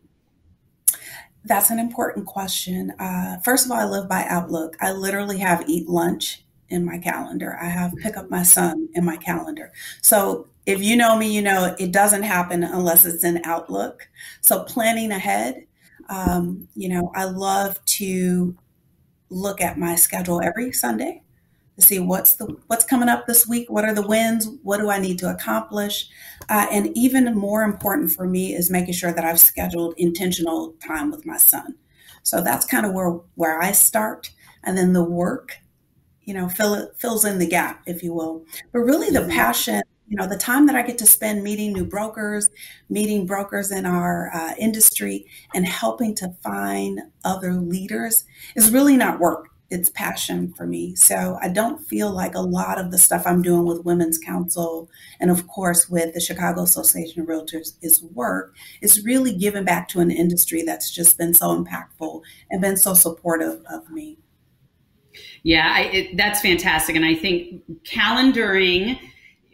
That's an important question. Uh, first of all, I live by Outlook. I literally have eat lunch in my calendar. I have pick up my son in my calendar. So if you know me, you know it doesn't happen unless it's in Outlook. So planning ahead, um, you know, I love to look at my schedule every Sunday to see what's the what's coming up this week what are the wins what do i need to accomplish? Uh, and even more important for me is making sure that i've scheduled intentional time with my son. So that's kind of where where i start. And then the work you know fill, fills in the gap if you will. But really the mm-hmm. passion you know the time that i get to spend meeting new brokers meeting brokers in our uh, industry and helping to find other leaders is really not work it's passion for me. So I don't feel like a lot of the stuff I'm doing with Women's Council and of course with the Chicago Association of Realtors is work. It's really giving back to an industry that's just been so impactful and been so supportive of me. Yeah, I, it, that's fantastic. And I think calendaring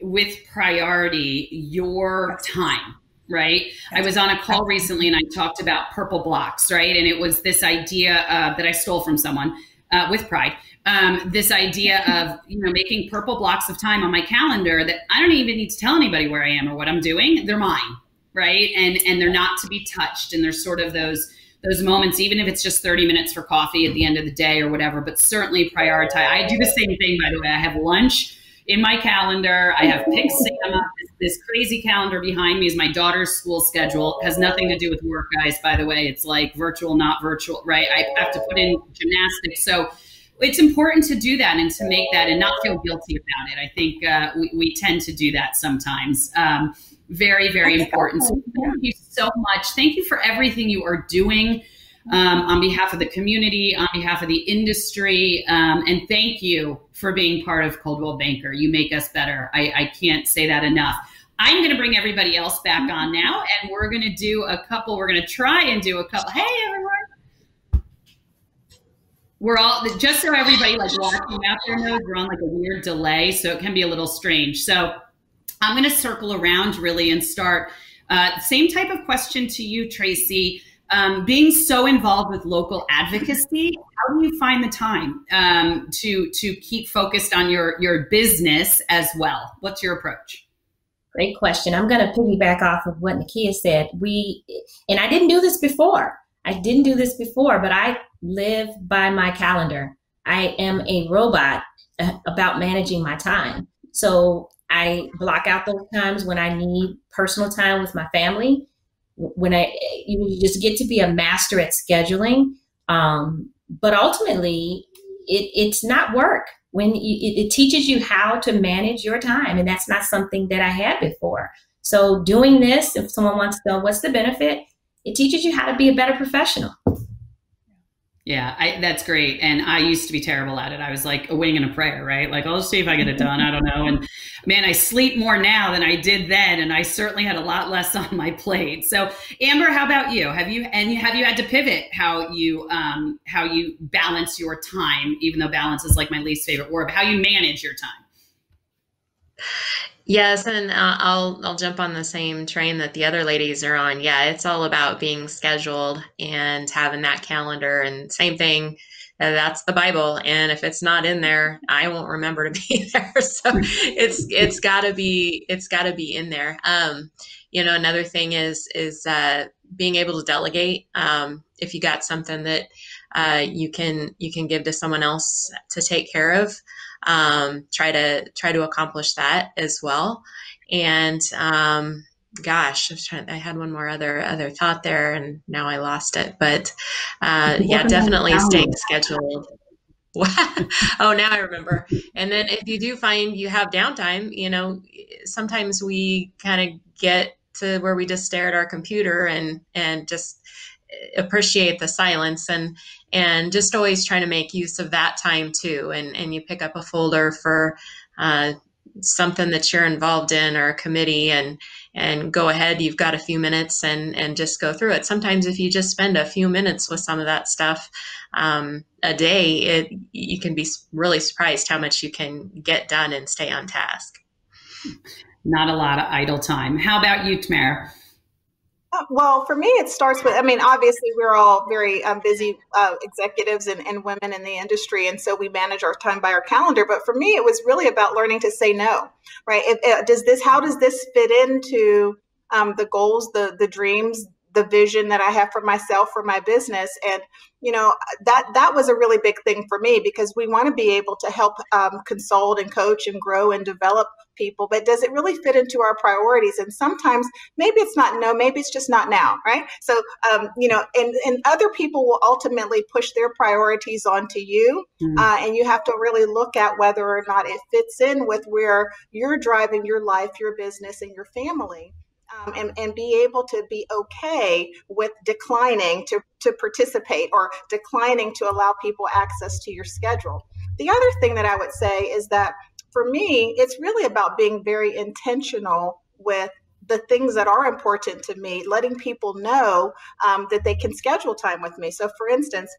with priority your time right? I was on a call recently and I talked about purple blocks, right? And it was this idea uh, that I stole from someone uh, with pride um, this idea of you know making purple blocks of time on my calendar that I don't even need to tell anybody where I am or what I'm doing. They're mine, right? And and they're not to be touched. And there's sort of those those moments, even if it's just 30 minutes for coffee at the end of the day or whatever. But certainly prioritize. I do the same thing, by the way. I have lunch in my calendar. I have Pick Sam. This, crazy calendar behind me is my daughter's school schedule. It has nothing to do with work, guys. By the way, it's like virtual, not virtual, right? I have to put in gymnastics. So it's important to do that and to make that and not feel guilty about it. I think uh, we, we tend to do that sometimes. Um, very, very important. So thank you so much. Thank you for everything you are doing um, on behalf of the community, on behalf of the industry, um, and thank you for being part of Coldwell Banker. You make us better. I, I can't say that enough. I'm going to bring everybody else back on now, and we're going to do a couple. We're going to try and do a couple. Hey, everyone we're all just so everybody like watching out there knows we're on like a weird delay, so it can be a little strange. So I'm going to circle around really and start. Uh, same type of question to you, Tracy. Um, being so involved with local advocacy, how do you find the time um, to to keep focused on your your business as well? What's your approach? Great question. I'm going to piggyback off of what Nykea said. We and I didn't do this before. I didn't do this before, but I live by my calendar. I am a robot uh, about managing my time. So I block out those times when I need personal time with my family. When I, you just get to be a master at scheduling. Um, but ultimately, it, it's not work. When you, it, it teaches you how to manage your time, and that's not something that I had before. So doing this, if someone wants to know what's the benefit, it teaches you how to be a better professional. Yeah, I, that's great. And I used to be terrible at it. I was like a wing and a prayer, right? Like, I'll see if I get it done. I don't know. And man, I sleep more now than I did then, and I certainly had a lot less on my plate. So, Amber, how about you? Have you and have you had to pivot how you um, how you balance your time, even though balance is like my least favorite word, but how you manage your time? Yes, and uh, I'll I'll jump on the same train that the other ladies are on. Yeah, it's all about being scheduled and having that calendar. And same thing, uh, that's the Bible. And if it's not in there, I won't remember to be there. So it's it's got to be it's got to be in there. Um, you know, another thing is is uh, being able to delegate. Um, if you got something that uh, you can you can give to someone else to take care of um, try to try to accomplish that as well. And um, gosh, I, trying, I had one more other other thought there, and now I lost it. But uh, yeah, definitely staying scheduled. oh, now I remember. And then if you do find you have downtime, you know, sometimes we kind of get to where we just stare at our computer and and just appreciate the silence and and just always trying to make use of that time too. And and you pick up a folder for uh, something that you're involved in or a committee and and go ahead. You've got a few minutes and and just go through it. Sometimes if you just spend a few minutes with some of that stuff um, a day it you can be really surprised how much you can get done and stay on task. Not a lot of idle time. How about you tamara well, for me, it starts with, I mean, obviously, we're all very um, busy uh, executives and, and, women in the industry. And so we manage our time by our calendar. But for me, it was really about learning to say no, right? If, uh, does this, how does this fit into um, the goals, the, the dreams, the vision that I have for myself, for my business? And you know that that was a really big thing for me because we want to be able to help um, consult and coach and grow and develop people but does it really fit into our priorities and sometimes maybe it's not no maybe it's just not now right so um, you know and and other people will ultimately push their priorities onto you mm-hmm. uh, and you have to really look at whether or not it fits in with where you're driving your life your business and your family um, and, and be able to be okay with declining to, to participate or declining to allow people access to your schedule. The other thing that I would say is that for me, it's really about being very intentional with the things that are important to me, letting people know um, that they can schedule time with me. So, for instance,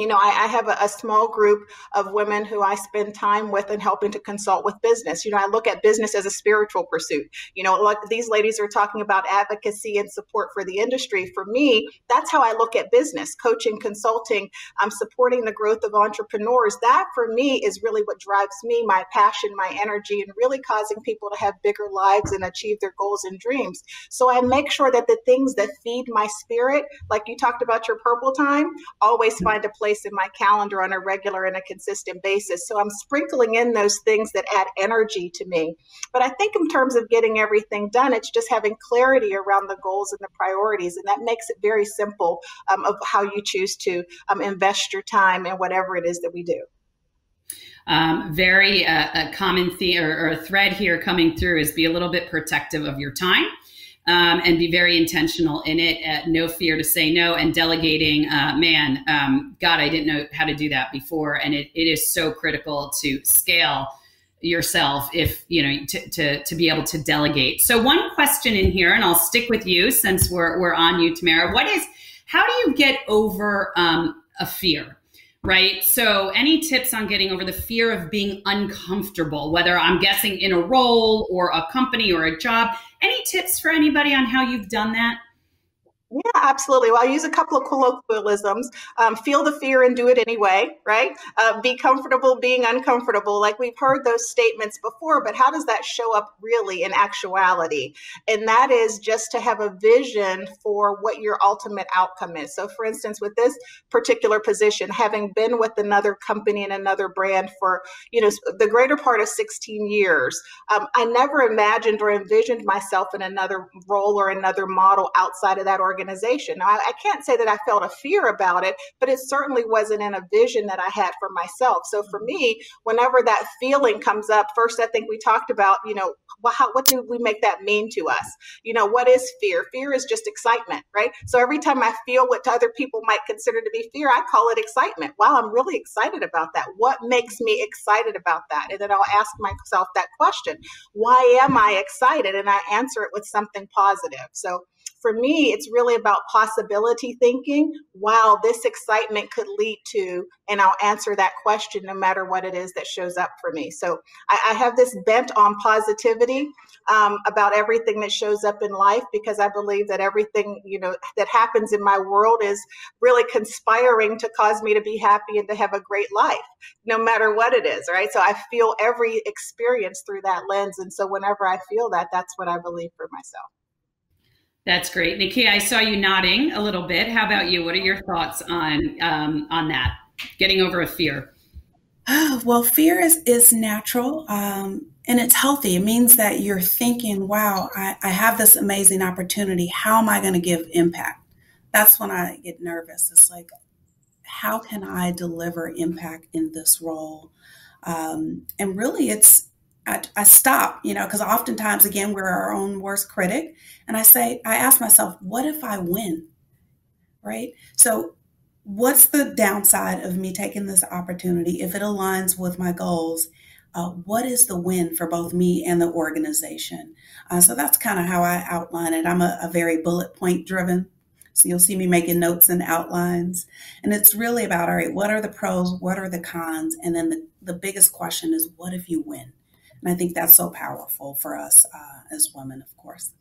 you know, I, I have a, a, small group of women who I spend time with and helping to consult with business. You know, I look at business as a spiritual pursuit. You know, like these ladies are talking about advocacy and support for the industry. For me, that's how I look at business, coaching, consulting, I'm supporting the growth of entrepreneurs. That for me is really what drives me, my passion, my energy, and really causing people to have bigger lives and achieve their goals and dreams. So I make sure that the things that feed my spirit, like you talked about your purple time, always find a place in my calendar on a regular and a consistent basis. So I'm sprinkling in those things that add energy to me. But I think in terms of getting everything done, it's just having clarity around the goals and the priorities. And that makes it very simple um, of how you choose to um, invest your time in whatever it is that we do. Um, very uh, a common theme or, or, a thread here coming through is be a little bit protective of your time um, and be very intentional in it. Uh, no fear to say no and delegating. Uh, man, um, God, I didn't know how to do that before, and it, it is so critical to scale yourself if you know to, to, to be able to delegate so one question in here and i'll stick with you since we're, we're on you tamara what is how do you get over um, a fear right? So, any tips on getting over the fear of being uncomfortable, whether I'm guessing in a role or a company or a job? Any tips for anybody on how you've done that? Yeah, absolutely. Well, I'll use a couple of colloquialisms. Um, feel the fear and do it anyway, right? Uh, be comfortable being uncomfortable. Like we've heard those statements before, but how does that show up really in actuality? And that is just to have a vision for what your ultimate outcome is. So, for instance, with this particular position, having been with another company and another brand for, you know, the greater part of 16 years, um, I never imagined or envisioned myself in another role or another model outside of that organization organization. Now, I, I can't say that I felt a fear about it, but it certainly wasn't in a vision that I had for myself. So for me, whenever that feeling comes up, first, I think we talked about, you know, well, how, what do we make that mean to us? You know, what is fear? Fear is just excitement, right? So every time I feel what other people might consider to be fear, I call it excitement. Wow, I'm really excited about that. What makes me excited about that? And then I'll ask myself that question Why am I excited? And I answer it with something positive. So for me, it's really about possibility thinking. Wow, this excitement could lead to, and I'll answer that question no matter what it is that shows up for me. So I, I have this bent on positivity um, about everything that shows up in life because I believe that everything you know that happens in my world is really conspiring to cause me to be happy and to have a great life, no matter what it is. Right. So I feel every experience through that lens, and so whenever I feel that, that's what I believe for myself. That's great, Nikki. I saw you nodding a little bit. How about you? What are your thoughts on um, on that? Getting over a fear. Well, fear is is natural. Um, and it's healthy. It means that you're thinking, wow, I, I have this amazing opportunity. How am I going to give impact? That's when I get nervous. It's like, how can I deliver impact in this role? Um, and really, it's I, I stop, you know, because oftentimes, again, we're our own worst critic. And I say, I ask myself, what if I win? Right? So, what's the downside of me taking this opportunity if it aligns with my goals? Uh, what is the win for both me and the organization? Uh, so that's kind of how I outline it. I'm a, a very bullet point driven. So you'll see me making notes and outlines. And it's really about all right, what are the pros? What are the cons? And then the, the biggest question is, what if you win? And I think that's so powerful for us uh, as women, of course.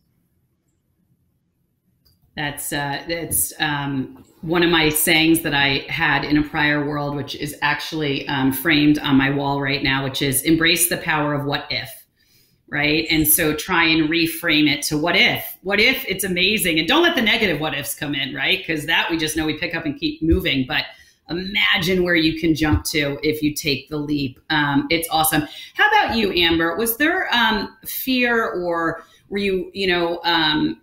That's uh, it's um, one of my sayings that I had in a prior world, which is actually um, framed on my wall right now, which is embrace the power of what if, right? And so try and reframe it to what if? What if it's amazing? And don't let the negative what ifs come in, right? Because that we just know we pick up and keep moving. But imagine where you can jump to if you take the leap. Um, it's awesome. How about you, Amber? Was there um, fear or were you, you know, um,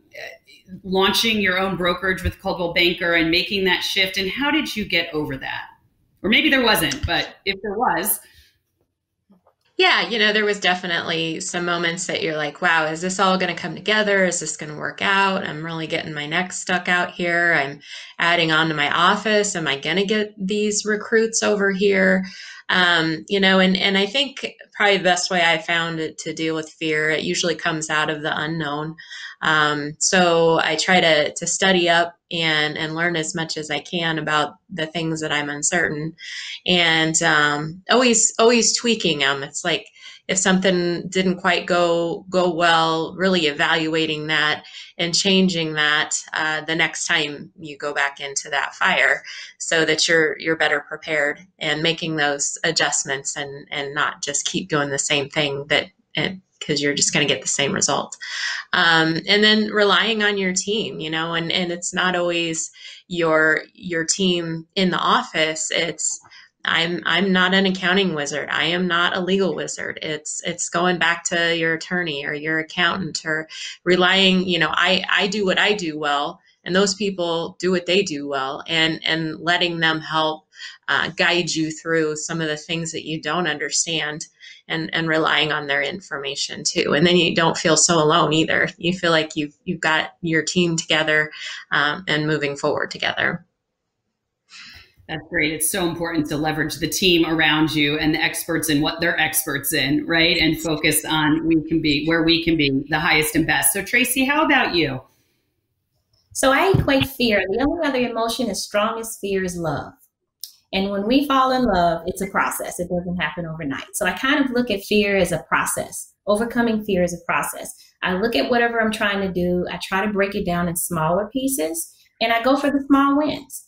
launching your own brokerage with Coldwell Banker and making that shift? And how did you get over that? Or maybe there wasn't, but if there was, yeah, you know, there was definitely some moments that you're like, wow, is this all going to come together? Is this going to work out? I'm really getting my neck stuck out here. I'm adding on to my office. Am I going to get these recruits over here? Um, you know, and, and I think probably the best way I found it to deal with fear, it usually comes out of the unknown. Um, so I try to, to study up and, and learn as much as I can about the things that I'm uncertain and um, always, always tweaking them. It's like, if something didn't quite go go well really evaluating that and changing that uh, the next time you go back into that fire so that you're you're better prepared and making those adjustments and and not just keep doing the same thing that it, because you're just going to get the same result. Um, and then relying on your team you know and and it's not always your your team in the office. It's I'm I'm not an accounting wizard. I am not a legal wizard. It's it's going back to your attorney or your accountant or relying, you know, I I do what I do well and those people do what they do well and and letting them help uh, guide you through some of the things that you don't understand and and relying on their information too and then you don't feel so alone either you feel like you've you've got your team together um, and moving forward together that's great. It's so important to leverage the team around you and the experts in what they're experts in, right? And focus on we can be where we can be the highest and best. So, Tracy, how about you? So, I equate fear. The only other emotion as strong as fear is love. And when we fall in love, it's a process. It doesn't happen overnight. So, I kind of look at fear as a process. Overcoming fear is a process. I look at whatever I'm trying to do, I try to break it down in smaller pieces, and I go for the small wins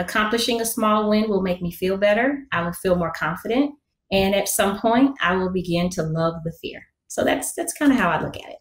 accomplishing a small win will make me feel better. I will feel more confident. And at some point, I will begin to love the fear. So that's that's kind of how I look at it.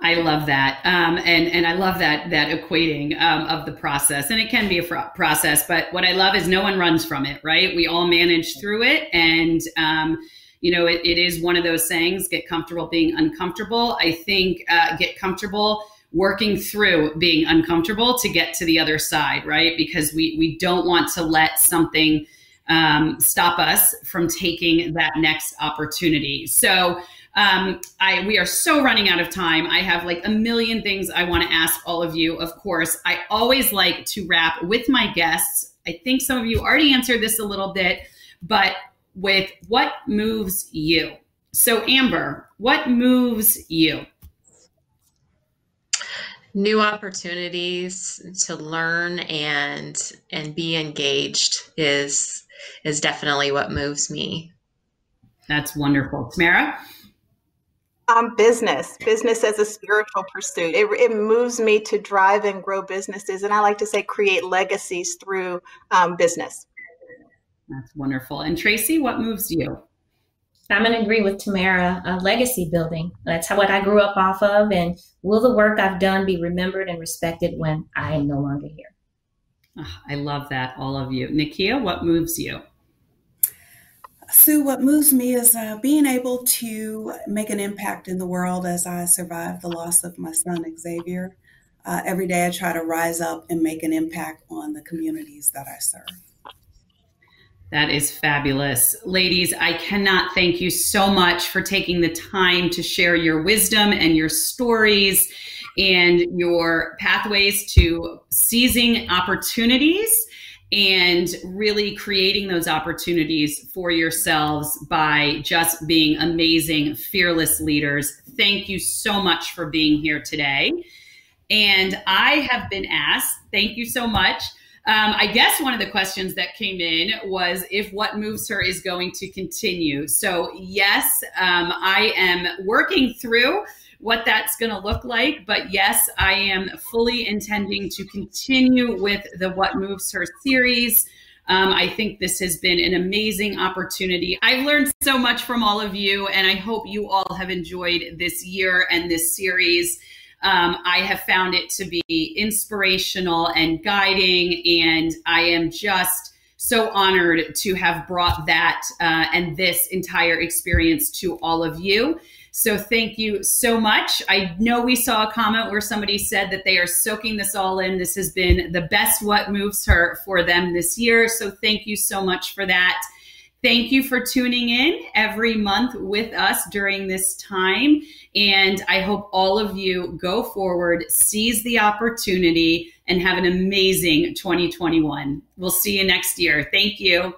I love that, um, and and I love that that equating um, of the process, and it can be a fr- process. But what I love is no one runs from it, right? We all manage through it, and um, you know it, it is one of those sayings: get comfortable being uncomfortable. I think uh, get comfortable working through being uncomfortable to get to the other side, right? Because we we don't want to let something um, stop us from taking that next opportunity. So um, I we are so running out of time. I have like a million things I want to ask all of you. Of course, I always like to wrap with my guests. I think some of you already answered this a little bit, but with what moves you. So Amber, what moves you? New opportunities to learn and and be engaged is is definitely what moves me. That's wonderful. Tamara? Um, business business as a spiritual pursuit. It, it moves me to drive and grow businesses and i like to say create legacies through um, business. That's wonderful. And tracy what moves you I'm going to agree with Tamara. Uh, legacy building. That's how, what I grew up off of. And will the work I've done be remembered and respected when I am no longer here? Oh, I love that, all of you. Nykea, what moves you? Sue, what moves me is uh, being able to make an impact in the world as I survive the loss of my son, Xavier. Uh, every day I try to rise up and make an impact on the communities that I serve. That is fabulous. Ladies, I cannot thank you so much for taking the time to share your wisdom and your stories and your pathways to seizing opportunities and really creating those opportunities for yourselves by just being amazing, fearless leaders. Thank you so much for being here today. And I have been asked, thank you so much um, I guess one of the questions that came in was if what moves her is going to continue. So, yes, um, I am working through what that's going to look like. But yes, I am fully intending to continue with the What Moves Her series. Um, I think this has been an amazing opportunity. I've learned so much from all of you, and I hope you all have enjoyed this year and this series. Um, I have found it to be inspirational and guiding, and I am just so honored to have brought that uh, and this entire experience to all of you. So thank you so much. I know we saw a comment where somebody said that they are soaking this all in. This has been the best what moves her for them this year. So thank you so much for that. Thank you for tuning in every month with us during this time. And I hope all of you go forward, seize the opportunity, and have an amazing 2021. We'll see you next year. Thank you.